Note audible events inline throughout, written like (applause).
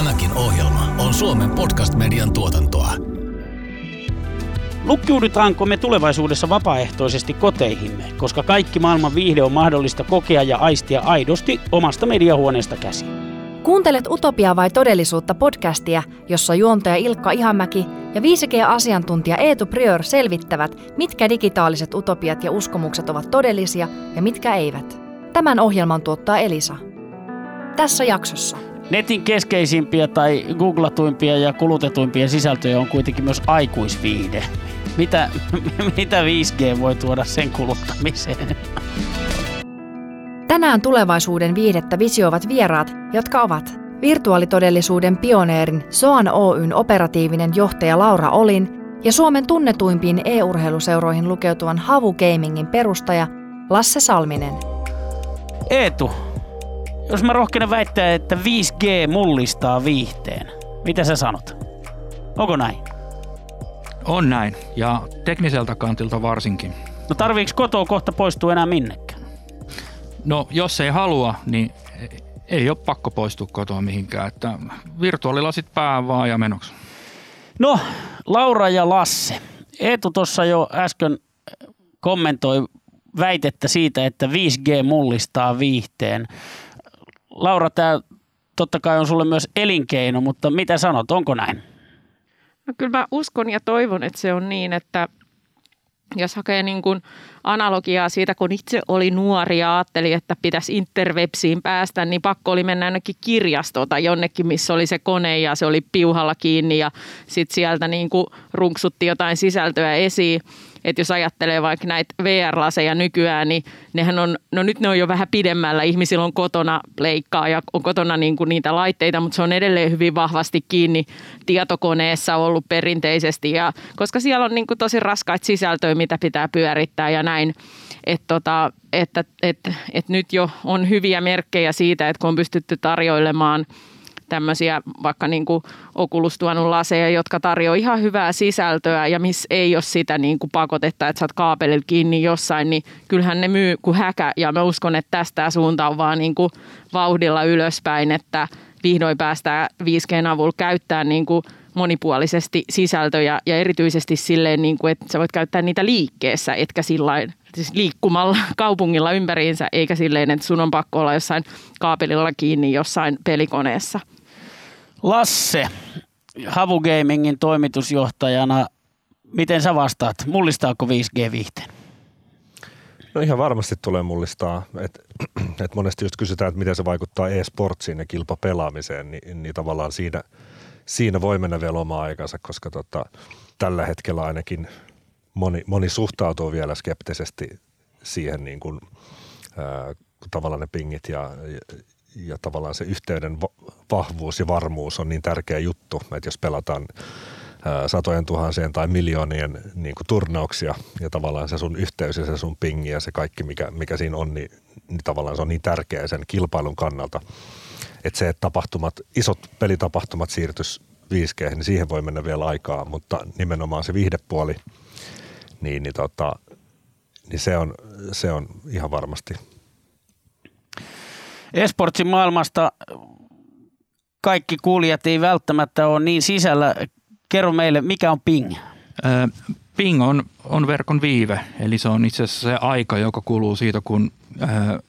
Tämäkin ohjelma on Suomen podcast-median tuotantoa. Lukkiudutaanko me tulevaisuudessa vapaaehtoisesti koteihimme, koska kaikki maailman viihde on mahdollista kokea ja aistia aidosti omasta mediahuoneesta käsin? Kuuntelet Utopia vai todellisuutta podcastia, jossa juontaja Ilkka Ihamäki ja 5G-asiantuntija Eetu Prior selvittävät, mitkä digitaaliset utopiat ja uskomukset ovat todellisia ja mitkä eivät. Tämän ohjelman tuottaa Elisa. Tässä jaksossa. Netin keskeisimpiä tai googlatuimpia ja kulutetuimpia sisältöjä on kuitenkin myös aikuisviihde. Mitä, (laughs) mitä 5G voi tuoda sen kuluttamiseen? Tänään tulevaisuuden viihdettä visioivat vieraat, jotka ovat virtuaalitodellisuuden pioneerin Soan Oyn operatiivinen johtaja Laura Olin ja Suomen tunnetuimpiin e-urheiluseuroihin lukeutuvan Havu Gamingin perustaja Lasse Salminen. Eetu, jos mä rohkenen väittää, että 5G mullistaa viihteen, mitä sä sanot? Onko näin? On näin, ja tekniseltä kantilta varsinkin. No tarviiko kotoa kohta poistua enää minnekään? No jos ei halua, niin ei ole pakko poistua kotoa mihinkään. Että virtuaalilasit pää vaan ja menoksi. No, Laura ja Lasse. Eetu tuossa jo äsken kommentoi väitettä siitä, että 5G mullistaa viihteen. Laura, tämä totta kai on sulle myös elinkeino, mutta mitä sanot, onko näin? No kyllä mä uskon ja toivon, että se on niin, että jos hakee niin kuin analogiaa siitä, kun itse oli nuori ja ajatteli, että pitäisi interwebsiin päästä, niin pakko oli mennä ainakin kirjastoon tai jonnekin, missä oli se kone ja se oli piuhalla kiinni ja sitten sieltä niin kuin runksutti jotain sisältöä esiin. Että jos ajattelee vaikka näitä VR-laseja nykyään, niin nehän on, no nyt ne on jo vähän pidemmällä. Ihmisillä on kotona leikkaa ja on kotona niin kuin niitä laitteita, mutta se on edelleen hyvin vahvasti kiinni tietokoneessa ollut perinteisesti. Ja, koska siellä on niin kuin tosi raskaita sisältöjä, mitä pitää pyörittää ja näin. Et tota, että et, et nyt jo on hyviä merkkejä siitä, että kun on pystytty tarjoilemaan – tämmöisiä vaikka niin kuin laseja, jotka tarjoaa ihan hyvää sisältöä ja missä ei ole sitä niin kuin pakotetta, että sä oot kaapelilla kiinni jossain, niin kyllähän ne myy kuin häkä ja mä uskon, että tästä suunta on vaan niin kuin vauhdilla ylöspäin, että vihdoin päästään 5Gn avulla käyttämään niin kuin monipuolisesti sisältöjä ja erityisesti silleen, niin kuin, että sä voit käyttää niitä liikkeessä, etkä sillain, siis liikkumalla (laughs) kaupungilla ympäriinsä, eikä silleen, että sun on pakko olla jossain kaapelilla kiinni jossain pelikoneessa. Lasse, Havu Gamingin toimitusjohtajana, miten sä vastaat? Mullistaako 5G viihteen? No ihan varmasti tulee mullistaa. Et, (clears throat) et monesti just kysytään, että miten se vaikuttaa e-sportsiin ja kilpapelaamiseen, niin, niin tavallaan siinä, siinä voi mennä vielä oma aikansa, koska tota, tällä hetkellä ainakin moni, moni suhtautuu vielä skeptisesti siihen, niin kuin, ää, tavallaan ne pingit ja, ja tavallaan se yhteyden vahvuus ja varmuus on niin tärkeä juttu, että jos pelataan satojen tuhansien tai miljoonien niin kuin turnauksia ja tavallaan se sun yhteys ja se sun pingi ja se kaikki, mikä, mikä siinä on, niin, niin tavallaan se on niin tärkeä sen kilpailun kannalta, että se, että tapahtumat, isot pelitapahtumat siirtys 5G, niin siihen voi mennä vielä aikaa, mutta nimenomaan se viihdepuoli, niin, niin, tota, niin se, on, se on ihan varmasti – Esportsin maailmasta kaikki kuulijat ei välttämättä ole niin sisällä. Kerro meille, mikä on ping? Ping on, on verkon viive, eli se on itse asiassa se aika, joka kuluu siitä, kun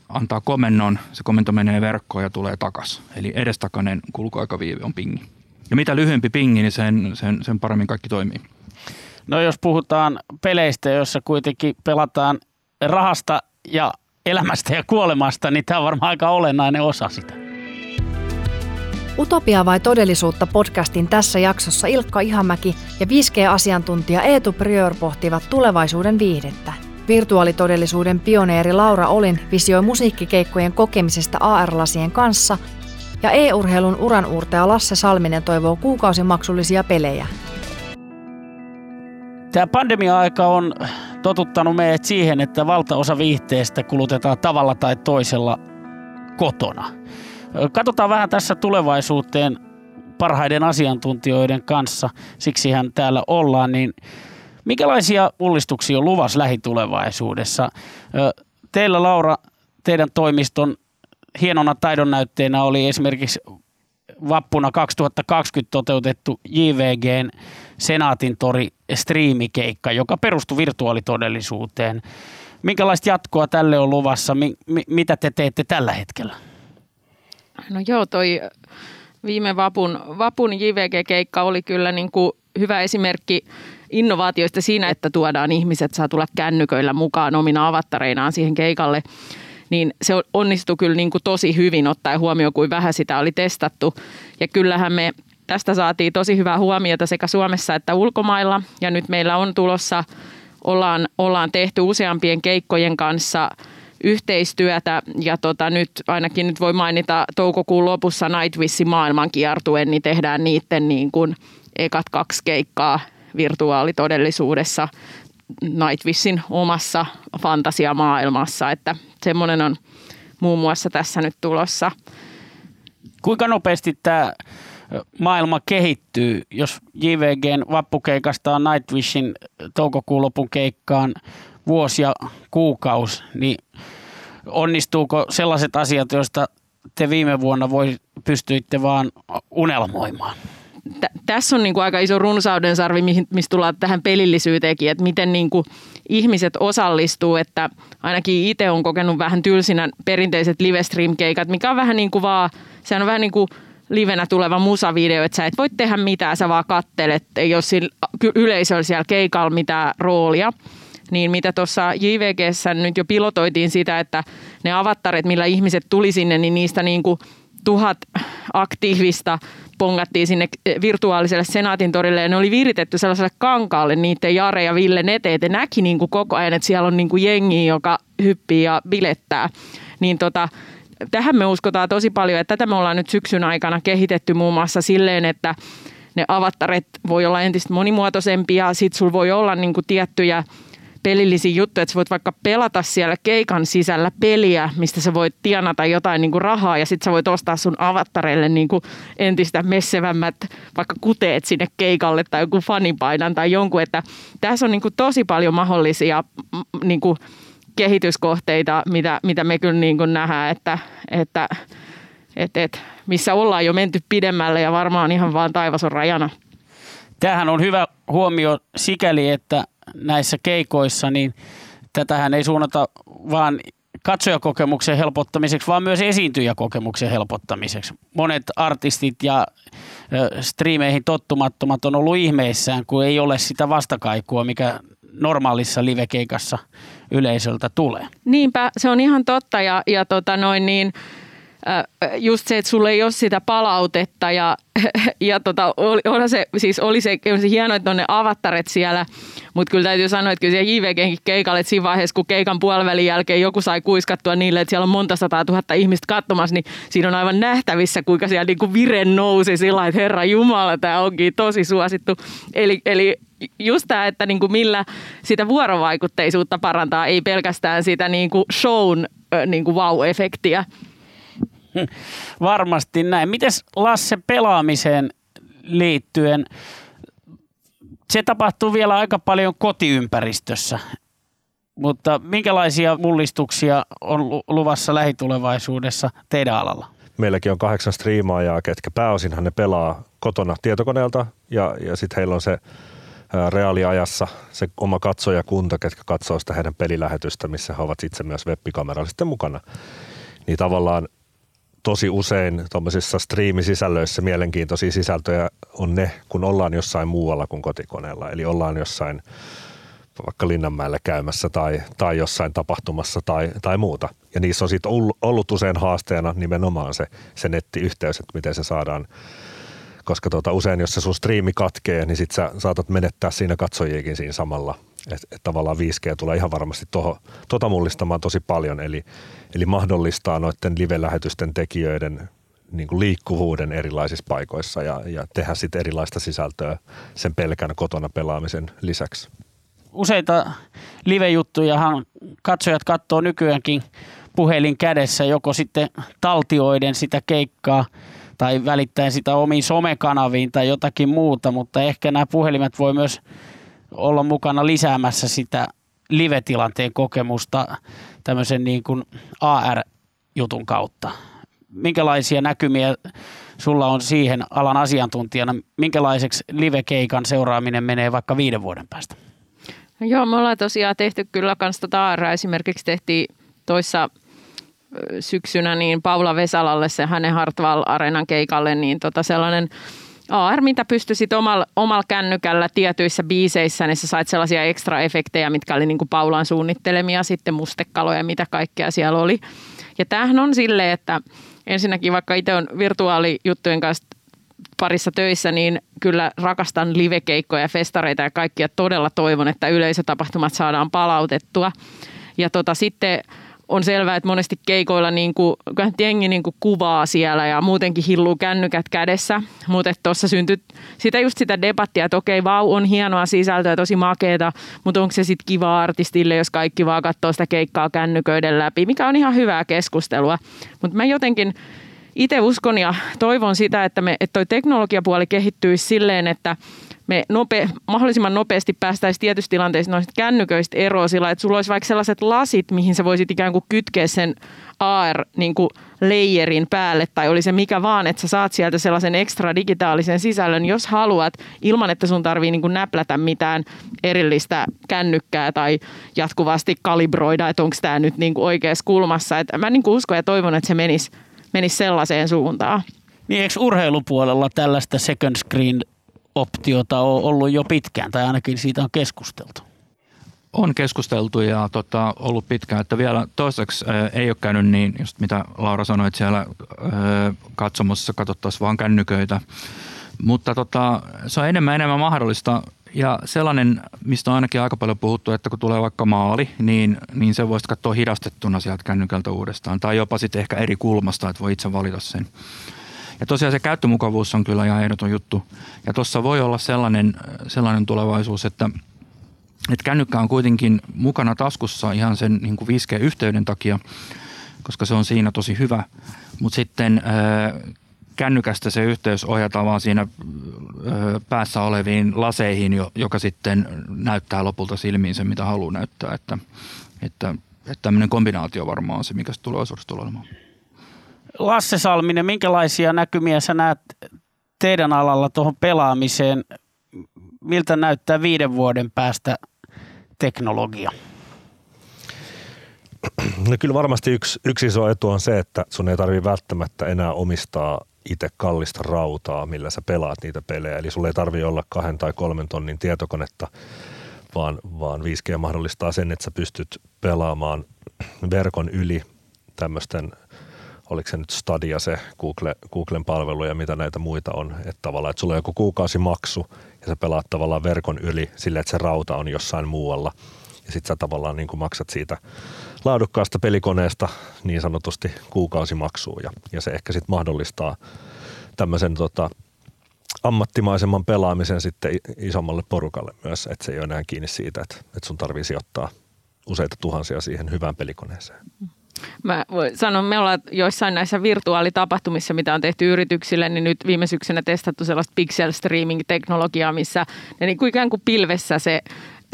antaa komennon, se komento menee verkkoon ja tulee takas. Eli edestakainen kulkuaikaviive on pingi. Ja mitä lyhyempi pingi, niin sen, sen, sen paremmin kaikki toimii. No jos puhutaan peleistä, joissa kuitenkin pelataan rahasta ja elämästä ja kuolemasta, niin tämä on varmaan aika olennainen osa sitä. Utopia vai todellisuutta podcastin tässä jaksossa Ilkka Ihamäki ja 5G-asiantuntija Eetu Prior pohtivat tulevaisuuden viihdettä. Virtuaalitodellisuuden pioneeri Laura Olin visioi musiikkikeikkojen kokemisesta AR-lasien kanssa ja e-urheilun uranuurtaja Lasse Salminen toivoo kuukausimaksullisia pelejä. Tämä pandemia-aika on totuttanut meidät siihen, että valtaosa viihteestä kulutetaan tavalla tai toisella kotona. Katsotaan vähän tässä tulevaisuuteen parhaiden asiantuntijoiden kanssa, siksihän täällä ollaan, niin minkälaisia mullistuksia on luvassa lähitulevaisuudessa? Teillä Laura, teidän toimiston hienona taidonnäytteenä oli esimerkiksi vappuna 2020 toteutettu JVGn Senaatin tori striimikeikka, joka perustui virtuaalitodellisuuteen. Minkälaista jatkoa tälle on luvassa? Mi- mi- mitä te teette tällä hetkellä? No joo, toi viime vapun, vapun JVG-keikka oli kyllä niin kuin hyvä esimerkki innovaatioista siinä, että tuodaan ihmiset, saa tulla kännyköillä mukaan omina avatareinaan siihen keikalle. Niin se onnistui kyllä niin kuin tosi hyvin ottaen huomioon, kuin vähän sitä oli testattu. Ja kyllähän me tästä saatiin tosi hyvää huomiota sekä Suomessa että ulkomailla. Ja nyt meillä on tulossa, ollaan, ollaan tehty useampien keikkojen kanssa – yhteistyötä ja tota, nyt ainakin nyt voi mainita toukokuun lopussa Nightwishin maailmankiertuen, niin tehdään niiden niin kuin ekat kaksi keikkaa virtuaalitodellisuudessa Nightwishin omassa fantasiamaailmassa, että semmoinen on muun muassa tässä nyt tulossa. Kuinka nopeasti tämä maailma kehittyy, jos JVGn vappukeikasta on Nightwishin toukokuun lopun keikkaan vuosi ja kuukausi, niin onnistuuko sellaiset asiat, joista te viime vuonna voi, pystyitte vaan unelmoimaan? T- tässä on niin kuin aika iso runsauden sarvi, mistä tullaan tähän pelillisyyteenkin, että miten niin kuin ihmiset osallistuu, että ainakin itse on kokenut vähän tylsinä perinteiset livestream-keikat, mikä on vähän niin kuin vaan, se on vähän niin kuin livenä tuleva musavideo, että sä et voi tehdä mitään, sä vaan kattelet, ei ole sillä yleisöllä siellä keikalla mitään roolia. Niin mitä tuossa JVGssä nyt jo pilotoitiin sitä, että ne avattaret, millä ihmiset tuli sinne, niin niistä niin kuin tuhat aktiivista pongattiin sinne virtuaaliselle Senaatin torille ja ne oli viritetty sellaiselle kankaalle niiden Jare ja Ville Neteet. näki niin kuin koko ajan, että siellä on niin kuin jengi, joka hyppii ja bilettää. Niin tota, tähän me uskotaan tosi paljon, että tätä me ollaan nyt syksyn aikana kehitetty muun muassa silleen, että ne avattaret voi olla entistä monimuotoisempia, sitten sulla voi olla niin kuin tiettyjä pelillisiä juttuja, että sä voit vaikka pelata siellä keikan sisällä peliä, mistä sä voit tienata jotain niin kuin rahaa ja sitten sä voit ostaa sun avattareille niin kuin entistä messevämmät vaikka kuteet sinne keikalle tai joku fanipaidan tai jonkun, että tässä on niin kuin tosi paljon mahdollisia niin kuin kehityskohteita, mitä, mitä me kyllä niin kuin nähdään, että, että et, et, missä ollaan jo menty pidemmälle ja varmaan ihan vaan taivas on rajana. Tämähän on hyvä huomio sikäli, että näissä keikoissa, niin tätähän ei suunnata vaan katsojakokemuksen helpottamiseksi, vaan myös esiintyjäkokemuksen helpottamiseksi. Monet artistit ja striimeihin tottumattomat on ollut ihmeissään, kun ei ole sitä vastakaikua, mikä normaalissa livekeikassa yleisöltä tulee. Niinpä, se on ihan totta ja, ja tota noin niin, just se, että sulla ei ole sitä palautetta ja, (laughs) ja tota, oli, se, siis oli se, se hienoa, että on ne avattaret siellä, mutta kyllä täytyy sanoa, että kyllä siellä JVGnkin keikalle, että siinä vaiheessa, kun keikan puolivälin jälkeen joku sai kuiskattua niille, että siellä on monta sataa tuhatta ihmistä katsomassa, niin siinä on aivan nähtävissä, kuinka siellä niin kuin vire nousi sillä että herra Jumala, tämä onkin tosi suosittu. Eli, eli just tämä, että niin kuin millä sitä vuorovaikutteisuutta parantaa, ei pelkästään sitä niin kuin shown niin kuin wow-efektiä. (laughs) Varmasti näin. Miten Lasse pelaamiseen liittyen? Se tapahtuu vielä aika paljon kotiympäristössä, mutta minkälaisia mullistuksia on luvassa lähitulevaisuudessa teidän alalla? Meilläkin on kahdeksan striimaajaa, ketkä pääosinhan ne pelaa kotona tietokoneelta ja, ja sitten heillä on se reaaliajassa se oma katsojakunta, ketkä katsoo sitä heidän pelilähetystä, missä he ovat itse myös webbikameralla sitten mukana. Niin tavallaan tosi usein tuommoisissa striimisisällöissä mielenkiintoisia sisältöjä on ne, kun ollaan jossain muualla kuin kotikoneella. Eli ollaan jossain vaikka Linnanmäellä käymässä tai, tai jossain tapahtumassa tai, tai muuta. Ja niissä on sitten ollut usein haasteena nimenomaan se, se nettiyhteys, että miten se saadaan koska tuota, usein jos se sun striimi katkee, niin sit sä saatat menettää siinä katsojiakin siinä samalla. Että et tavallaan 5G tulee ihan varmasti toho, tota mullistamaan tosi paljon, eli, eli mahdollistaa noiden live-lähetysten tekijöiden niin kuin liikkuvuuden erilaisissa paikoissa ja, ja tehdä sitten erilaista sisältöä sen pelkän kotona pelaamisen lisäksi. Useita live-juttujahan katsojat katsoo nykyäänkin puhelin kädessä, joko sitten taltioiden sitä keikkaa tai välittäen sitä omiin somekanaviin tai jotakin muuta, mutta ehkä nämä puhelimet voi myös olla mukana lisäämässä sitä live-tilanteen kokemusta tämmöisen niin kuin AR-jutun kautta. Minkälaisia näkymiä sulla on siihen alan asiantuntijana. Minkälaiseksi livekeikan seuraaminen menee vaikka viiden vuoden päästä? No joo, me ollaan tosiaan tehty kyllä kans tota AR. Esimerkiksi tehtiin toissa syksynä niin Paula Vesalalle se hänen Hartwall Areenan keikalle niin tota sellainen AR, mitä pystyisit omalla, omalla kännykällä tietyissä biiseissä, niin sä sait sellaisia ekstra efektejä, mitkä oli niin kuin Paulan suunnittelemia, sitten mustekaloja, mitä kaikkea siellä oli. Ja tämähän on silleen, että ensinnäkin vaikka itse on virtuaalijuttujen kanssa parissa töissä, niin kyllä rakastan livekeikkoja, festareita ja kaikkia. Todella toivon, että yleisötapahtumat saadaan palautettua. Ja tota, sitten on selvää, että monesti keikoilla niin kuin, jengi niin kuin kuvaa siellä ja muutenkin hilluu kännykät kädessä. Mutta tuossa syntyi sitä just sitä debattia, että okei, vau, on hienoa sisältöä, tosi makeeta, mutta onko se sitten kiva artistille, jos kaikki vaan katsoo sitä keikkaa kännyköiden läpi, mikä on ihan hyvää keskustelua. Mutta mä jotenkin itse uskon ja toivon sitä, että, me, että toi teknologiapuoli kehittyisi silleen, että me nope, mahdollisimman nopeasti päästäisiin tietysti tilanteissa noista kännyköistä eroon sillä, että sulla olisi vaikka sellaiset lasit, mihin sä voisit ikään kuin kytkeä sen AR niin layerin päälle tai oli se mikä vaan, että sä saat sieltä sellaisen ekstra digitaalisen sisällön, jos haluat, ilman että sun tarvii niin kuin näplätä mitään erillistä kännykkää tai jatkuvasti kalibroida, että onko tämä nyt niin kuin oikeassa kulmassa. Et mä niin kuin uskon ja toivon, että se menisi menisi sellaiseen suuntaan. Niin eikö urheilupuolella tällaista second screen optiota on ollut jo pitkään, tai ainakin siitä on keskusteltu? On keskusteltu ja tota, ollut pitkään, että vielä toiseksi ää, ei ole käynyt niin, just mitä Laura sanoi, että siellä ää, katsomossa katsottaisiin vaan kännyköitä. Mutta tota, se on enemmän enemmän mahdollista ja sellainen, mistä on ainakin aika paljon puhuttu, että kun tulee vaikka maali, niin, niin se voisi katsoa hidastettuna sieltä kännykältä uudestaan. Tai jopa sitten ehkä eri kulmasta, että voi itse valita sen. Ja tosiaan se käyttömukavuus on kyllä ihan ehdoton juttu. Ja tuossa voi olla sellainen, sellainen tulevaisuus, että, että kännykkä on kuitenkin mukana taskussa ihan sen niin kuin 5G-yhteyden takia, koska se on siinä tosi hyvä. Mutta sitten kännykästä se yhteys ohjataan vaan siinä päässä oleviin laseihin, joka sitten näyttää lopulta silmiin sen, mitä haluaa näyttää. Että, että, että tämmöinen kombinaatio varmaan on se, mikä se tulee olemaan. Lasse Salminen, minkälaisia näkymiä sä näet teidän alalla tuohon pelaamiseen? Miltä näyttää viiden vuoden päästä teknologia? No kyllä varmasti yksi, yksi iso etu on se, että sun ei tarvitse välttämättä enää omistaa itse kallista rautaa, millä sä pelaat niitä pelejä. Eli sulle ei tarvitse olla kahden tai kolmen tonnin tietokonetta, vaan, vaan 5G mahdollistaa sen, että sä pystyt pelaamaan verkon yli tämmöisten, oliko se nyt Stadia se Google, Googlen palvelu ja mitä näitä muita on. Että tavallaan, että sulla on joku kuukausimaksu ja sä pelaat tavallaan verkon yli sillä, että se rauta on jossain muualla. Ja sit sä tavallaan niin kuin maksat siitä laadukkaasta pelikoneesta niin sanotusti kuukausimaksuun ja, ja se ehkä sitten mahdollistaa tämmöisen tota, ammattimaisemman pelaamisen sitten isommalle porukalle myös, että se ei ole enää kiinni siitä, että, että sun tarvii sijoittaa useita tuhansia siihen hyvään pelikoneeseen. Mä voin sanoa, me ollaan joissain näissä virtuaalitapahtumissa, mitä on tehty yrityksille, niin nyt viime syksynä testattu sellaista pixel streaming-teknologiaa, missä ne niin kuin ikään kuin pilvessä se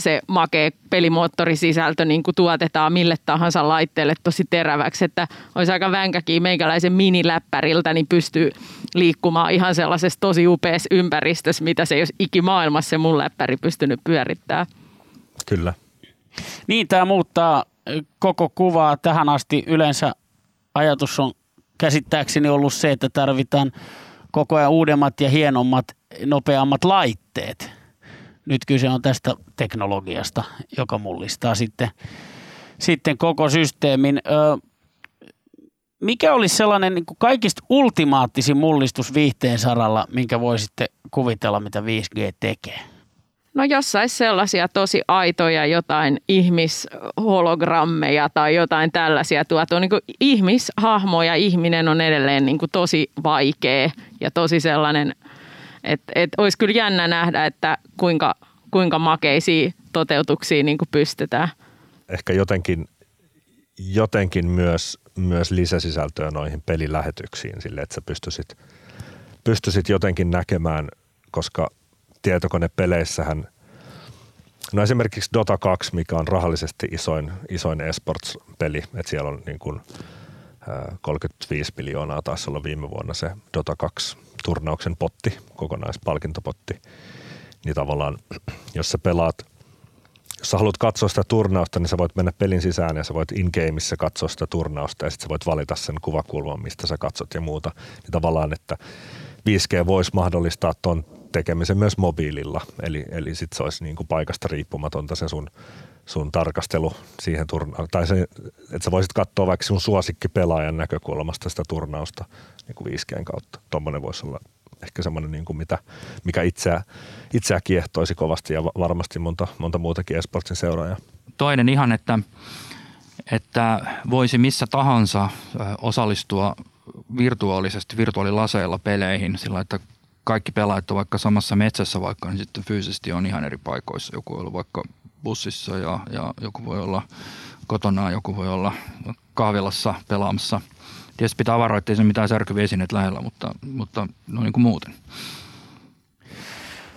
se makea pelimoottorisisältö niin kuin tuotetaan mille tahansa laitteelle tosi teräväksi, että olisi aika vänkäkin meikäläisen miniläppäriltä, niin pystyy liikkumaan ihan sellaisessa tosi upeassa ympäristössä, mitä se ei olisi ikimaailmassa se mun läppäri pystynyt pyörittämään. Kyllä. Niin, tämä muuttaa koko kuvaa. Tähän asti yleensä ajatus on käsittääkseni ollut se, että tarvitaan koko ajan uudemmat ja hienommat, nopeammat laitteet – nyt kyse on tästä teknologiasta, joka mullistaa sitten, sitten koko systeemin. mikä olisi sellainen niin kuin kaikista ultimaattisin mullistus viihteen saralla, minkä voisitte kuvitella, mitä 5G tekee? No jos saisi sellaisia tosi aitoja jotain ihmishologrammeja tai jotain tällaisia tuotua. Niin ihmishahmoja ihminen on edelleen niin kuin tosi vaikea ja tosi sellainen – et, et olisi kyllä jännä nähdä, että kuinka, kuinka makeisiin toteutuksiin niin kuin pystytään. Ehkä jotenkin, jotenkin myös, myös lisäsisältöä noihin pelilähetyksiin sille, että sä pystyisit, pystyisit jotenkin näkemään, koska tietokonepeleissähän No esimerkiksi Dota 2, mikä on rahallisesti isoin, isoin esports-peli, että siellä on niin kuin, 35 miljoonaa taisi olla viime vuonna se Dota 2 turnauksen potti, kokonaispalkintopotti. Niin tavallaan, jos sä pelaat, jos sä haluat katsoa sitä turnausta, niin sä voit mennä pelin sisään ja sä voit in-gameissa katsoa sitä turnausta ja sitten sä voit valita sen kuvakulman, mistä sä katsot ja muuta. Niin tavallaan, että 5G voisi mahdollistaa ton tekemisen myös mobiililla. Eli, eli sitten se olisi niin kuin paikasta riippumatonta se sun, sun tarkastelu siihen turnaukseen. Tai se, että sä voisit katsoa vaikka sun suosikkipelaajan näkökulmasta sitä turnausta niin kuin 5Gn kautta. Tuommoinen voisi olla ehkä semmoinen, niin kuin mitä, mikä itseä, itseä kiehtoisi kovasti ja varmasti monta, monta muutakin esportsin seuraajaa. Toinen ihan, että, että voisi missä tahansa osallistua virtuaalisesti, virtuaalilaseilla peleihin sillä, että kaikki pelaajat on vaikka samassa metsässä vaikka, niin sitten fyysisesti on ihan eri paikoissa. Joku voi olla vaikka bussissa ja, ja joku voi olla kotona, joku voi olla kahvilassa pelaamassa. Tietysti pitää varoa, ettei se mitään särkyviä esineet lähellä, mutta, mutta no niin kuin muuten.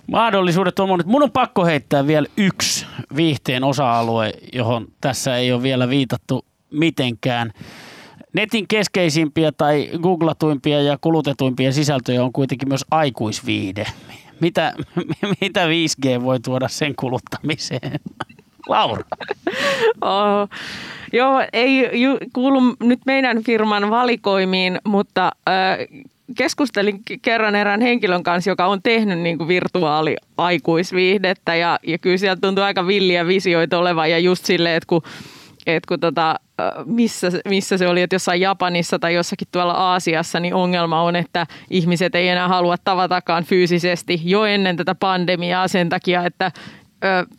Mahdollisuudet on monet. Mun on pakko heittää vielä yksi viihteen osa-alue, johon tässä ei ole vielä viitattu mitenkään. Netin keskeisimpiä tai googlatuimpia ja kulutetuimpia sisältöjä on kuitenkin myös aikuisviihde. Mitä, (laughs) mitä 5G voi tuoda sen kuluttamiseen? (laughs) Laura. Oh, joo, ei ju, kuulu nyt meidän firman valikoimiin, mutta äh, keskustelin kerran erään henkilön kanssa, joka on tehnyt niin kuin virtuaaliaikuisviihdettä ja, ja kyllä sieltä tuntuu aika villiä visioita olevan ja just silleen, että kun, että kun tota, missä, missä se oli, että jossain Japanissa tai jossakin tuolla Aasiassa, niin ongelma on, että ihmiset ei enää halua tavatakaan fyysisesti jo ennen tätä pandemiaa sen takia, että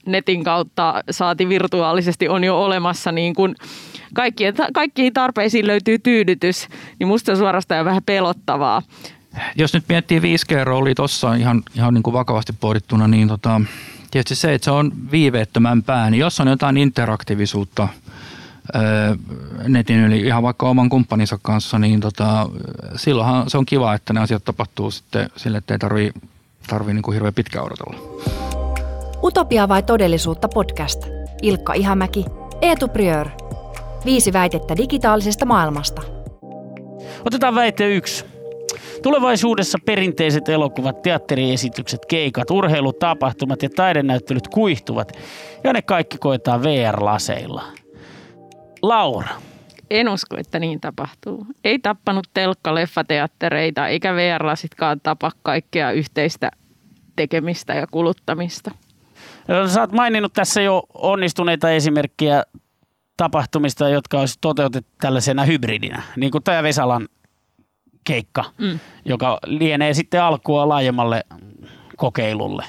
netin kautta saati virtuaalisesti on jo olemassa niin kuin kaikkiin, kaikkiin tarpeisiin löytyy tyydytys, niin musta on vähän pelottavaa. Jos nyt miettii 5G-roolia tuossa ihan, ihan niin kuin vakavasti pohdittuna, niin tota, tietysti se, että se on viiveettömämpää, niin jos on jotain interaktiivisuutta – netin yli ihan vaikka oman kumppaninsa kanssa, niin tota, silloinhan se on kiva, että ne asiat tapahtuu sitten sille, että ei tarvii, tarvii niin kuin hirveän pitkään odotella. Utopia vai todellisuutta podcast. Ilkka Ihamäki, Eetu Priör. Viisi väitettä digitaalisesta maailmasta. Otetaan väite yksi. Tulevaisuudessa perinteiset elokuvat, teatteriesitykset, keikat, urheilutapahtumat ja taidenäyttelyt kuihtuvat ja ne kaikki koetaan VR-laseilla – Laura. En usko, että niin tapahtuu. Ei tappanut telkka leffateattereita eikä VR-lasitkaan tapa kaikkea yhteistä tekemistä ja kuluttamista. Sä oot maininnut tässä jo onnistuneita esimerkkejä tapahtumista, jotka olisi toteutettu tällaisena hybridinä, niin kuin tämä Vesalan keikka, mm. joka lienee sitten alkua laajemmalle kokeilulle.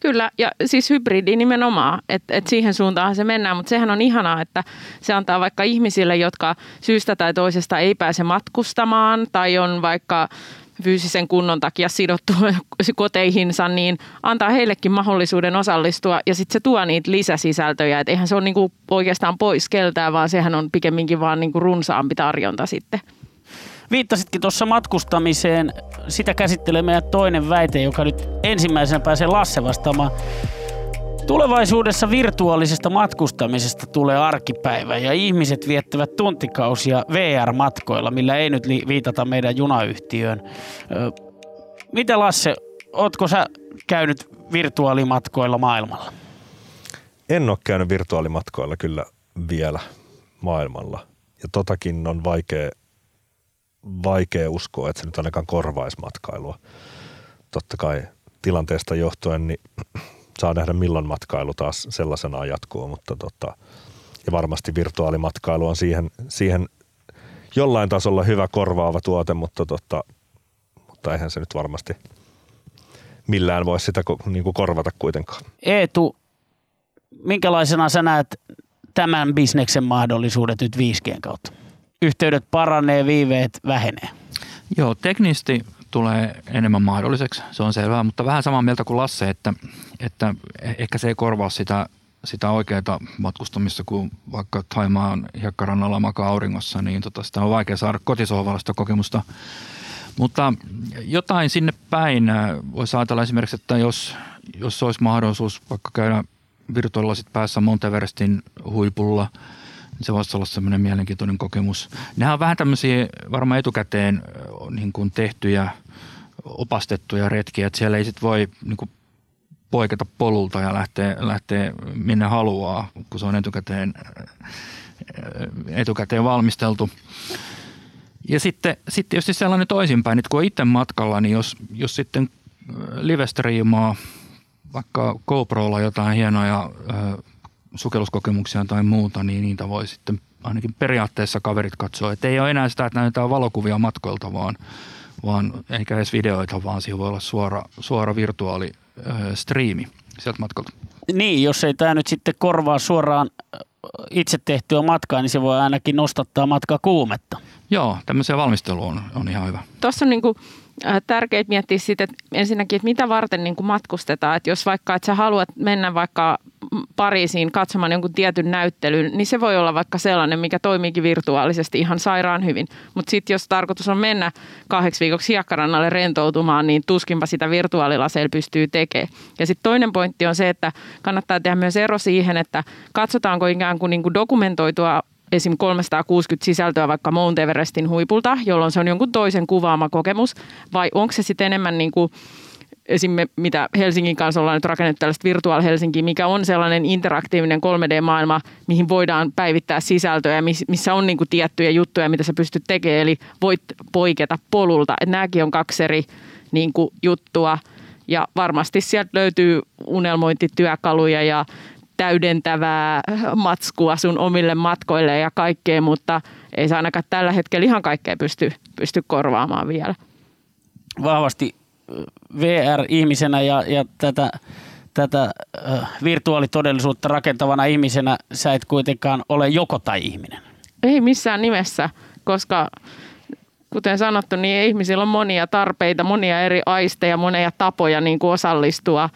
Kyllä, ja siis hybridi nimenomaan, että et siihen suuntaan se mennään, mutta sehän on ihanaa, että se antaa vaikka ihmisille, jotka syystä tai toisesta ei pääse matkustamaan tai on vaikka fyysisen kunnon takia sidottu (laughs) koteihinsa, niin antaa heillekin mahdollisuuden osallistua ja sitten se tuo niitä lisäsisältöjä. että eihän se ole niinku oikeastaan pois keltään, vaan sehän on pikemminkin vaan niinku runsaampi tarjonta sitten. Viittasitkin tuossa matkustamiseen. Sitä käsittelee meidän toinen väite, joka nyt ensimmäisenä pääsee Lasse vastaamaan. Tulevaisuudessa virtuaalisesta matkustamisesta tulee arkipäivä ja ihmiset viettävät tuntikausia VR-matkoilla, millä ei nyt viitata meidän junayhtiöön. Mitä Lasse, ootko sä käynyt virtuaalimatkoilla maailmalla? En ole käynyt virtuaalimatkoilla kyllä vielä maailmalla. Ja totakin on vaikea vaikea uskoa, että se nyt ainakaan korvaisi matkailua. Totta kai tilanteesta johtuen niin saa nähdä milloin matkailu taas sellaisena jatkuu, mutta tota, ja varmasti virtuaalimatkailu on siihen, siihen jollain tasolla hyvä korvaava tuote, mutta, tota, mutta eihän se nyt varmasti millään voi sitä niin kuin korvata kuitenkaan. Eetu, minkälaisena sä näet tämän bisneksen mahdollisuudet nyt 5G kautta? Yhteydet paranee, viiveet vähenee. Joo, teknisesti tulee enemmän mahdolliseksi, se on selvää, mutta vähän samaa mieltä kuin Lasse, että, että ehkä se ei korvaa sitä, sitä oikeaa matkustamista, kun vaikka Taimaan hiekkarannalla makaa auringossa, niin tota, sitä on vaikea saada kotisohvallista kokemusta. Mutta jotain sinne päin voisi ajatella esimerkiksi, että jos, jos olisi mahdollisuus vaikka käydä virtuaalilasit päässä Monteverestin huipulla – Se voisi olla semmoinen mielenkiintoinen kokemus. Nämä on vähän tämmöisiä varmaan etukäteen niin kuin tehtyjä, opastettuja retkiä, että siellä ei sitten voi niin kuin poiketa polulta ja lähteä, lähteä minne haluaa, kun se on etukäteen, etukäteen valmisteltu. Ja sitten, sitten tietysti sellainen toisinpäin, että kun on itse matkalla, niin jos, jos sitten livestriimaa vaikka GoProlla jotain hienoja ö, sukelluskokemuksia tai muuta, niin niitä voi sitten ainakin periaatteessa kaverit katsoa. Että ei ole enää sitä, että näytetään valokuvia matkoilta, vaan, vaan eikä edes videoita, vaan siinä voi olla suora, suora virtuaali ö, striimi sieltä matkalta. Niin, jos ei tämä nyt sitten korvaa suoraan itse tehtyä matkaa, niin se voi ainakin nostattaa matkaa kuumetta. Joo, tämmöisen valmistelu on, on ihan hyvä. Tuossa on niin kuin tärkeää miettiä sitten, että ensinnäkin, että mitä varten niin kuin matkustetaan. Että jos vaikka, että sä haluat mennä vaikka Pariisiin katsomaan jonkun tietyn näyttelyn, niin se voi olla vaikka sellainen, mikä toimiikin virtuaalisesti ihan sairaan hyvin. Mutta sitten jos tarkoitus on mennä kahdeksi viikoksi hiekkarannalle rentoutumaan, niin tuskinpa sitä virtuaalilaseilla pystyy tekemään. Ja sitten toinen pointti on se, että kannattaa tehdä myös ero siihen, että katsotaanko ikään kuin, niin kuin dokumentoitua esim. 360 sisältöä vaikka Mount Everestin huipulta, jolloin se on jonkun toisen kuvaama kokemus, vai onko se sitten enemmän niin kuin esim. mitä Helsingin kanssa ollaan nyt rakennettu tällaista Virtual Helsinki, mikä on sellainen interaktiivinen 3D-maailma, mihin voidaan päivittää sisältöjä, missä on niin kuin tiettyjä juttuja, mitä sä pystyt tekemään, eli voit poiketa polulta. Että nämäkin on kaksi eri niin kuin juttua, ja varmasti sieltä löytyy unelmointityökaluja ja täydentävää matskua sun omille matkoille ja kaikkea, mutta ei se ainakaan tällä hetkellä ihan kaikkea pysty, pysty korvaamaan vielä. Vahvasti VR-ihmisenä ja, ja tätä, tätä virtuaalitodellisuutta rakentavana ihmisenä sä et kuitenkaan ole joko tai ihminen. Ei missään nimessä, koska kuten sanottu, niin ihmisillä on monia tarpeita, monia eri aisteja, monia tapoja niin kuin osallistua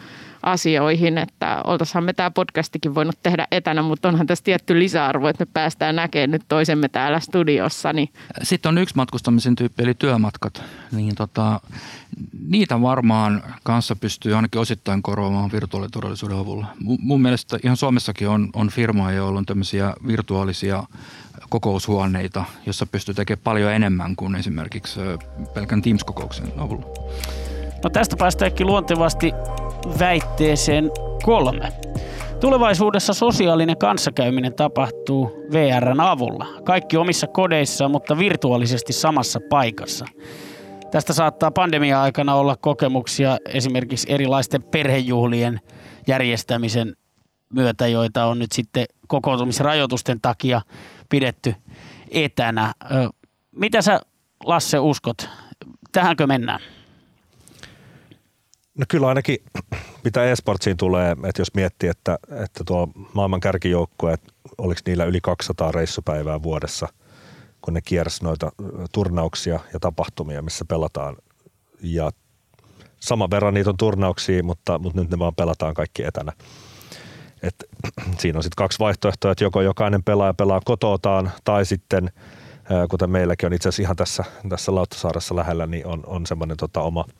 asioihin, että oltaisihan me tämä podcastikin voinut tehdä etänä, mutta onhan tässä tietty lisäarvo, että me päästään näkemään nyt toisemme täällä studiossa. Niin. Sitten on yksi matkustamisen tyyppi, eli työmatkat. Niin tota, niitä varmaan kanssa pystyy ainakin osittain korvaamaan virtuaalitodellisuuden avulla. Mun mielestä ihan Suomessakin on, on firmoja, joilla on tämmöisiä virtuaalisia kokoushuoneita, jossa pystyy tekemään paljon enemmän kuin esimerkiksi pelkän Teams-kokouksen avulla. No tästä päästäänkin luontevasti väitteeseen kolme. Tulevaisuudessa sosiaalinen kanssakäyminen tapahtuu VRn avulla. Kaikki omissa kodeissa, mutta virtuaalisesti samassa paikassa. Tästä saattaa pandemia-aikana olla kokemuksia esimerkiksi erilaisten perhejuhlien järjestämisen myötä, joita on nyt sitten kokoontumisrajoitusten takia pidetty etänä. Mitä sä Lasse uskot? Tähänkö mennään? No kyllä ainakin (clears throat) mitä esportsiin tulee, että jos miettii, että, että tuo maailman kärkijoukkue, oliko niillä yli 200 reissupäivää vuodessa, kun ne kiersi noita turnauksia ja tapahtumia, missä pelataan. Ja saman verran niitä on turnauksia, mutta, mutta nyt ne vaan pelataan kaikki etänä. Et, (clears throat) siinä on sitten kaksi vaihtoehtoa, että joko jokainen pelaaja pelaa kototaan tai sitten, kuten meilläkin on itse asiassa ihan tässä, tässä Lauttasaaressa lähellä, niin on, on semmoinen tota oma –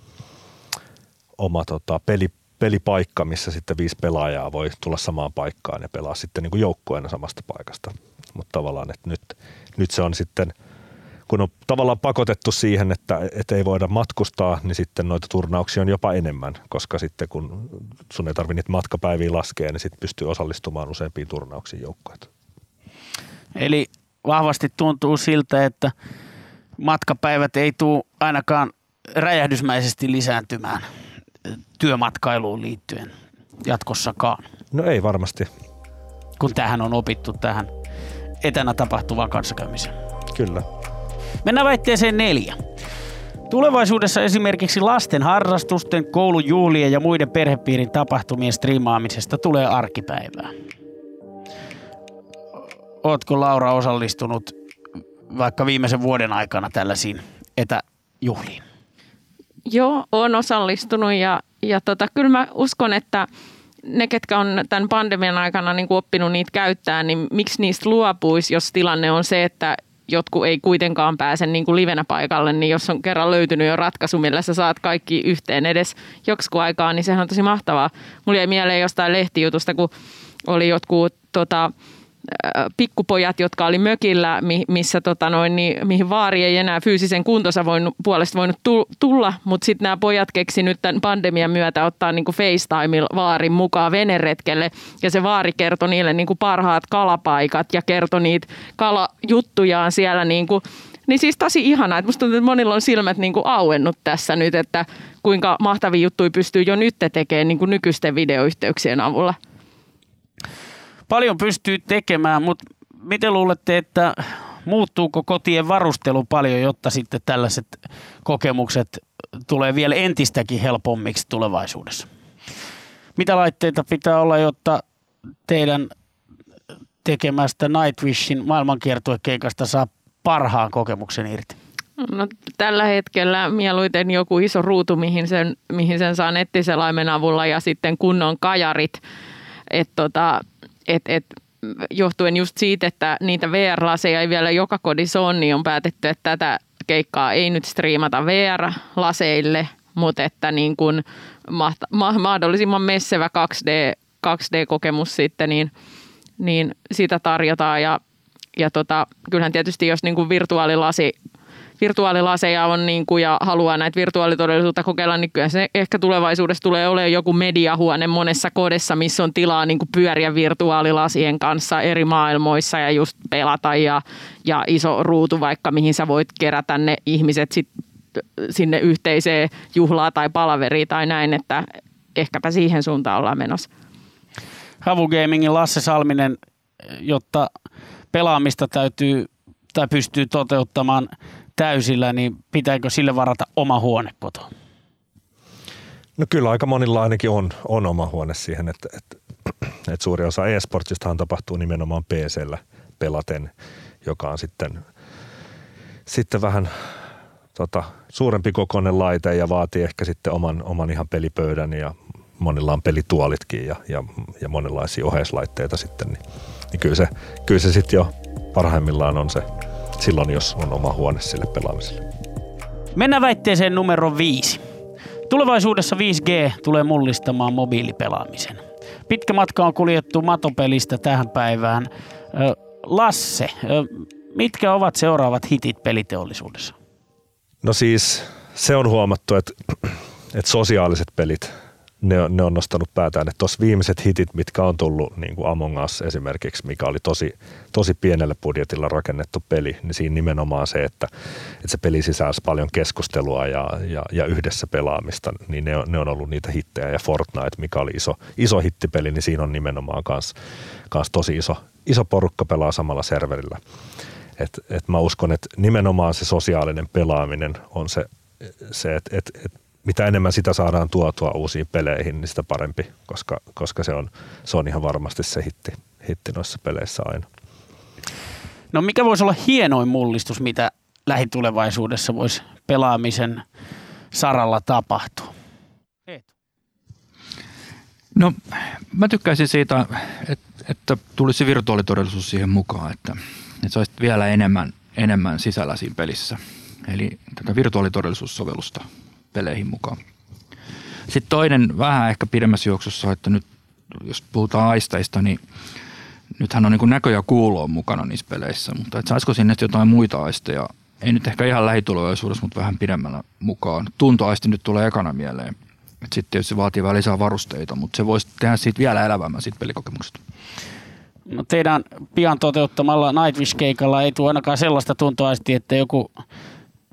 oma tota, peli, pelipaikka, missä sitten viisi pelaajaa voi tulla samaan paikkaan ja pelaa sitten niin joukkueena samasta paikasta. Mutta tavallaan, että nyt, nyt se on sitten, kun on tavallaan pakotettu siihen, että, että ei voida matkustaa, niin sitten noita turnauksia on jopa enemmän, koska sitten kun sun ei tarvitse niitä matkapäiviä laskea, niin sitten pystyy osallistumaan useampiin turnauksiin joukkueet. Eli vahvasti tuntuu siltä, että matkapäivät ei tule ainakaan räjähdysmäisesti lisääntymään työmatkailuun liittyen jatkossakaan? No ei varmasti. Kun tähän on opittu tähän etänä tapahtuvaan kanssakäymiseen. Kyllä. Mennään väitteeseen neljä. Tulevaisuudessa esimerkiksi lasten harrastusten, koulujuhlien ja muiden perhepiirin tapahtumien striimaamisesta tulee arkipäivää. Ootko Laura osallistunut vaikka viimeisen vuoden aikana tällaisiin etäjuhliin? Joo, olen osallistunut ja, ja tota, kyllä mä uskon, että ne, ketkä on tämän pandemian aikana niin kuin oppinut niitä käyttää, niin miksi niistä luopuisi, jos tilanne on se, että jotkut ei kuitenkaan pääse niin kuin livenä paikalle, niin jos on kerran löytynyt jo ratkaisu, millä sä saat kaikki yhteen edes joksikin aikaa, niin sehän on tosi mahtavaa. Mulla jäi mieleen jostain lehtijutusta, kun oli jotkut tota, pikkupojat, jotka oli mökillä, missä tota noin, niin, mihin vaari ei enää fyysisen kuntonsa voinut, puolesta voinut tulla, mutta sitten nämä pojat keksi nyt tämän pandemian myötä ottaa niin kuin FaceTime vaarin mukaan veneretkelle ja se vaari kertoi niille niin kuin parhaat kalapaikat ja kertoi niitä kalajuttujaan siellä niin kuin niin siis tosi ihanaa, että musta tuntuu, että monilla on silmät niin kuin auennut tässä nyt, että kuinka mahtavia juttuja pystyy jo nyt tekemään niin kuin nykyisten videoyhteyksien avulla. Paljon pystyy tekemään, mutta miten luulette, että muuttuuko kotien varustelu paljon, jotta sitten tällaiset kokemukset tulee vielä entistäkin helpommiksi tulevaisuudessa? Mitä laitteita pitää olla, jotta teidän tekemästä Nightwishin maailmankiertuekeikasta saa parhaan kokemuksen irti? No, tällä hetkellä mieluiten joku iso ruutu, mihin sen, mihin sen saa nettiselaimen avulla ja sitten kunnon kajarit. Et tota, et, et, johtuen just siitä, että niitä VR-laseja ei vielä joka kodissa on, niin on päätetty, että tätä keikkaa ei nyt striimata VR-laseille, mutta että niin kuin mahdollisimman messevä 2D, 2D-kokemus sitten, niin, niin sitä tarjotaan. Ja ja tota, kyllähän tietysti jos niin kuin virtuaalilasi virtuaalilaseja on niin kuin, ja haluaa näitä virtuaalitodellisuutta kokeilla, niin kyllä se ehkä tulevaisuudessa tulee olemaan joku mediahuone monessa kodessa, missä on tilaa niin kuin pyöriä virtuaalilasien kanssa eri maailmoissa ja just pelata ja, ja iso ruutu vaikka, mihin sä voit kerätä ne ihmiset sit sinne yhteiseen juhlaa tai palaveriin tai näin, että ehkäpä siihen suuntaan ollaan menossa. Havu Gamingin Lasse Salminen, jotta pelaamista täytyy tai pystyy toteuttamaan täysillä, niin pitääkö sille varata oma huone kotoa? No kyllä aika monilla ainakin on, on oma huone siihen, että, että, (clears throat) että suuri osa e-sportsistahan tapahtuu nimenomaan PCllä pelaten, joka on sitten, sitten vähän tota, suurempi kokoinen laite ja vaatii ehkä sitten oman, oman ihan pelipöydän ja monilla on pelituolitkin ja, ja, ja monenlaisia oheislaitteita sitten, niin niin kyllä se, kyllä se sitten jo parhaimmillaan on se silloin, jos on oma huone sille pelaamiselle. Mennään väitteeseen numero viisi. Tulevaisuudessa 5G tulee mullistamaan mobiilipelaamisen. Pitkä matka on kuljettu matopelistä tähän päivään. Lasse, mitkä ovat seuraavat hitit peliteollisuudessa? No siis se on huomattu, että, että sosiaaliset pelit – ne, on, ne on nostanut päätään. Että tuossa viimeiset hitit, mitkä on tullut, niin kuin Among Us esimerkiksi, mikä oli tosi, tosi pienellä budjetilla rakennettu peli, niin siinä nimenomaan se, että, että se peli sisälsi paljon keskustelua ja, ja, ja yhdessä pelaamista, niin ne on, ne on ollut niitä hittejä. Ja Fortnite, mikä oli iso, iso hittipeli, niin siinä on nimenomaan kans, kans tosi iso, iso porukka pelaa samalla serverillä. Et, et mä uskon, että nimenomaan se sosiaalinen pelaaminen on se, se että et, et mitä enemmän sitä saadaan tuotua uusiin peleihin, niin sitä parempi, koska, koska se, on, se on ihan varmasti se hitti, hitti noissa peleissä aina. No mikä voisi olla hienoin mullistus, mitä lähitulevaisuudessa voisi pelaamisen saralla tapahtua? No mä tykkäisin siitä, että, että tulisi virtuaalitodellisuus siihen mukaan, että, että sä olisit vielä enemmän, enemmän sisällä siinä pelissä. Eli tätä virtuaalitodellisuussovellusta peleihin mukaan. Sitten toinen vähän ehkä pidemmässä juoksussa, että nyt jos puhutaan aisteista, niin nythän on niin näkö ja kuulo mukana niissä peleissä, mutta et saisiko sinne jotain muita aisteja, ei nyt ehkä ihan lähitulevaisuudessa, mutta vähän pidemmällä mukaan. Tuntoaisti nyt tulee ekana mieleen. Sitten tietysti vaatii vähän lisää varusteita, mutta se voisi tehdä siitä vielä elävämmän siitä pelikokemuksesta. No teidän pian toteuttamalla Nightwish-keikalla ei tule ainakaan sellaista tuntoaistia, että joku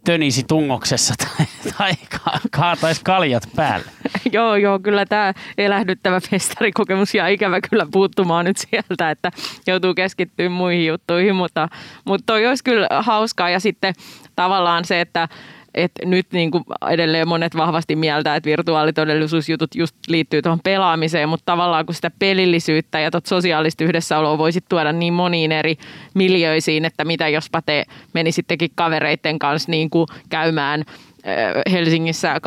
tönisi tungoksessa tai, tai ka- kaataisi kaljat päälle. (laughs) joo, joo, kyllä tämä elähdyttävä festarikokemus ja ikävä kyllä puuttumaan nyt sieltä, että joutuu keskittyä muihin juttuihin, mutta, mutta toi olisi kyllä hauskaa ja sitten tavallaan se, että että nyt niin kuin edelleen monet vahvasti mieltä, että virtuaalitodellisuusjutut just liittyy tuohon pelaamiseen, mutta tavallaan kun sitä pelillisyyttä ja tuota sosiaalista yhdessäoloa voisit tuoda niin moniin eri miljöisiin, että mitä jospa te menisittekin kavereiden kanssa niin kuin käymään Helsingissä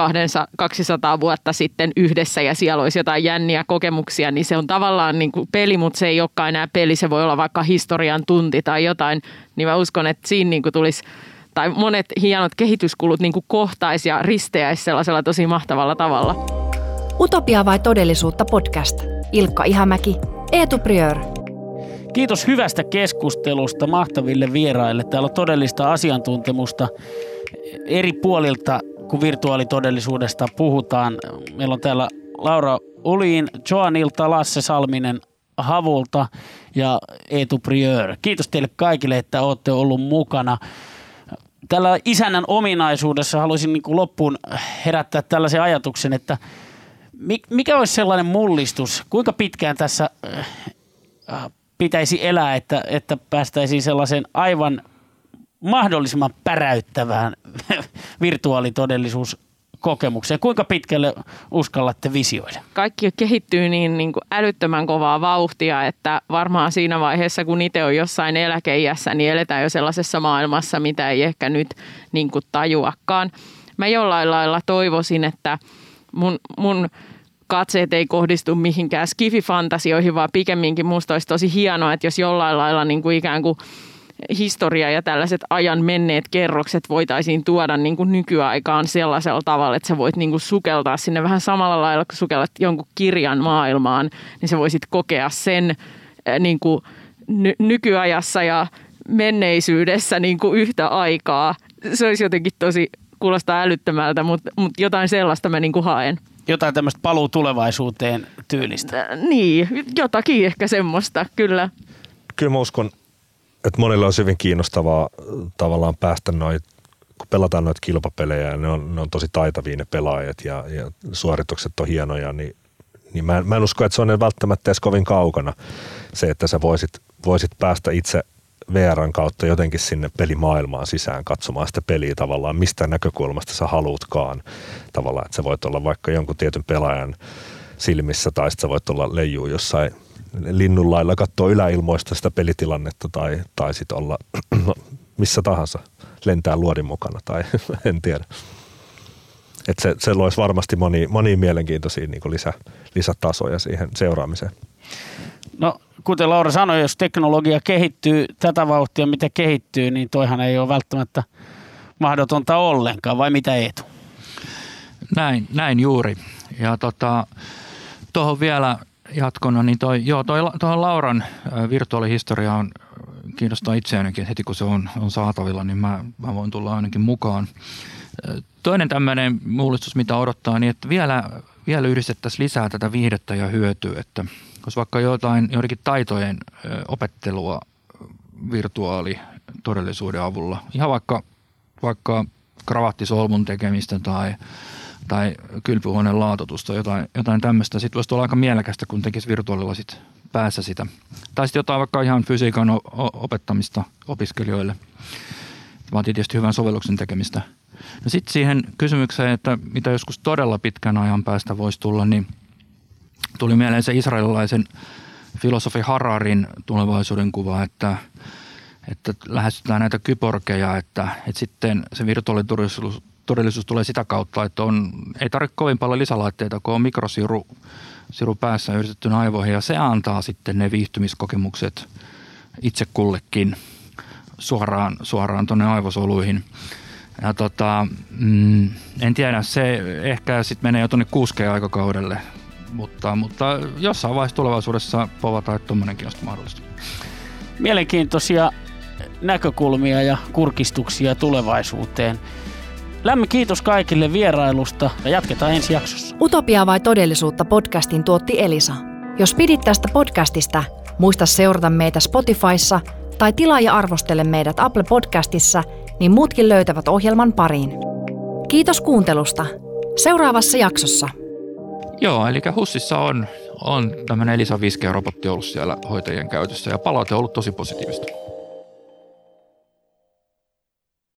200 vuotta sitten yhdessä ja siellä olisi jotain jänniä kokemuksia, niin se on tavallaan niin kuin peli, mutta se ei olekaan enää peli, se voi olla vaikka historian tunti tai jotain, niin mä uskon, että siinä niin kuin tulisi tai monet hienot kehityskulut niin kuin kohtaisi ja risteäisi sellaisella tosi mahtavalla tavalla. Utopia vai todellisuutta podcast. Ilkka Ihamäki, Eetu Priör. Kiitos hyvästä keskustelusta mahtaville vieraille. Täällä on todellista asiantuntemusta eri puolilta, kun virtuaalitodellisuudesta puhutaan. Meillä on täällä Laura Uliin, Joanilta, Lasse Salminen Havulta ja Eetu Prieur. Kiitos teille kaikille, että olette ollut mukana. Tällä isännän ominaisuudessa haluaisin niin kuin loppuun herättää tällaisen ajatuksen, että mikä olisi sellainen mullistus, kuinka pitkään tässä äh, pitäisi elää, että, että päästäisiin sellaiseen aivan mahdollisimman päräyttävään (laughs) virtuaalitodellisuus kokemukseen. Kuinka pitkälle uskallatte visioida? Kaikki kehittyy niin, niin kuin älyttömän kovaa vauhtia, että varmaan siinä vaiheessa, kun itse on jossain eläkeijässä, niin eletään jo sellaisessa maailmassa, mitä ei ehkä nyt niin kuin tajuakaan. Mä jollain lailla toivoisin, että mun, mun katseet ei kohdistu mihinkään skififantasioihin, vaan pikemminkin musta olisi tosi hienoa, että jos jollain lailla niin kuin ikään kuin historia ja tällaiset ajan menneet kerrokset voitaisiin tuoda niin kuin nykyaikaan sellaisella tavalla, että sä voit niin kuin sukeltaa sinne vähän samalla lailla, kun sukellat jonkun kirjan maailmaan, niin sä voisit kokea sen niin kuin ny- nykyajassa ja menneisyydessä niin kuin yhtä aikaa. Se olisi jotenkin tosi, kuulostaa älyttömältä, mutta, mutta jotain sellaista mä niin kuin haen jotain tämmöistä paluu tulevaisuuteen tyylistä. Äh, niin, jotakin ehkä semmoista, kyllä. Kyllä mä uskon, että monille on hyvin kiinnostavaa tavallaan päästä noin, kun pelataan noita kilpapelejä ja ne on, ne on tosi taitavia ne pelaajat ja, ja suoritukset on hienoja, niin, niin mä, en, mä en usko, että se on välttämättä edes kovin kaukana se, että sä voisit, voisit päästä itse – VRn kautta jotenkin sinne pelimaailmaan sisään katsomaan sitä peliä tavallaan, mistä näkökulmasta sä haluutkaan tavallaan, että sä voit olla vaikka jonkun tietyn pelaajan silmissä tai sä voit olla leijuu jossain linnunlailla katsoa yläilmoista sitä pelitilannetta tai, tai sitten olla (clears throat) missä tahansa, lentää luodin mukana tai (laughs) en tiedä. Et se, se loisi varmasti moni, moni mielenkiintoisia niin lisä, lisätasoja siihen seuraamiseen. No kuten Laura sanoi, jos teknologia kehittyy tätä vauhtia, mitä kehittyy, niin toihan ei ole välttämättä mahdotonta ollenkaan, vai mitä Eetu? Näin, näin juuri. Ja tota, tuohon vielä jatkona, niin toi, joo, toi, tuohon Lauran virtuaalihistoria on kiinnostaa itseäänkin, heti kun se on, on saatavilla, niin mä, mä voin tulla ainakin mukaan. Toinen tämmöinen mullistus, mitä odottaa, niin että vielä, vielä yhdistettäisiin lisää tätä viihdettä ja hyötyä, että – koska vaikka jotain joidenkin taitojen opettelua virtuaali todellisuuden avulla, ihan vaikka, vaikka kravattisolmun tekemistä tai, tai kylpyhuoneen laatotusta, jotain, jotain tämmöistä. Sitten voisi olla aika mielekästä, kun tekisi virtuaalilla sit päässä sitä. Tai sitten jotain vaikka ihan fysiikan opettamista opiskelijoille. Vaatii tietysti hyvän sovelluksen tekemistä. No sitten siihen kysymykseen, että mitä joskus todella pitkän ajan päästä voisi tulla, niin – tuli mieleen se israelilaisen filosofi Hararin tulevaisuuden kuva, että, että lähestytään näitä kyborgeja, että, että sitten se virtuaalitodellisuus todellisuus tulee sitä kautta, että on, ei tarvitse kovin paljon lisälaitteita, kun on mikrosiru siru päässä yritetty aivoihin ja se antaa sitten ne viihtymiskokemukset itse kullekin suoraan, suoraan tuonne aivosoluihin. Ja tota, mm, en tiedä, se ehkä sitten menee jo tuonne 6G-aikakaudelle mutta, mutta jossain vaiheessa tulevaisuudessa povataan, että tuommoinenkin olisi mahdollista. Mielenkiintoisia näkökulmia ja kurkistuksia tulevaisuuteen. Lämmin kiitos kaikille vierailusta ja jatketaan ensi jaksossa. Utopia vai todellisuutta podcastin tuotti Elisa. Jos pidit tästä podcastista, muista seurata meitä Spotifyssa tai tilaa ja arvostele meidät Apple Podcastissa, niin muutkin löytävät ohjelman pariin. Kiitos kuuntelusta. Seuraavassa jaksossa – Joo, eli HUSissa on, on tämmöinen Elisa 5G-robotti ollut siellä hoitajien käytössä ja palaute on ollut tosi positiivista.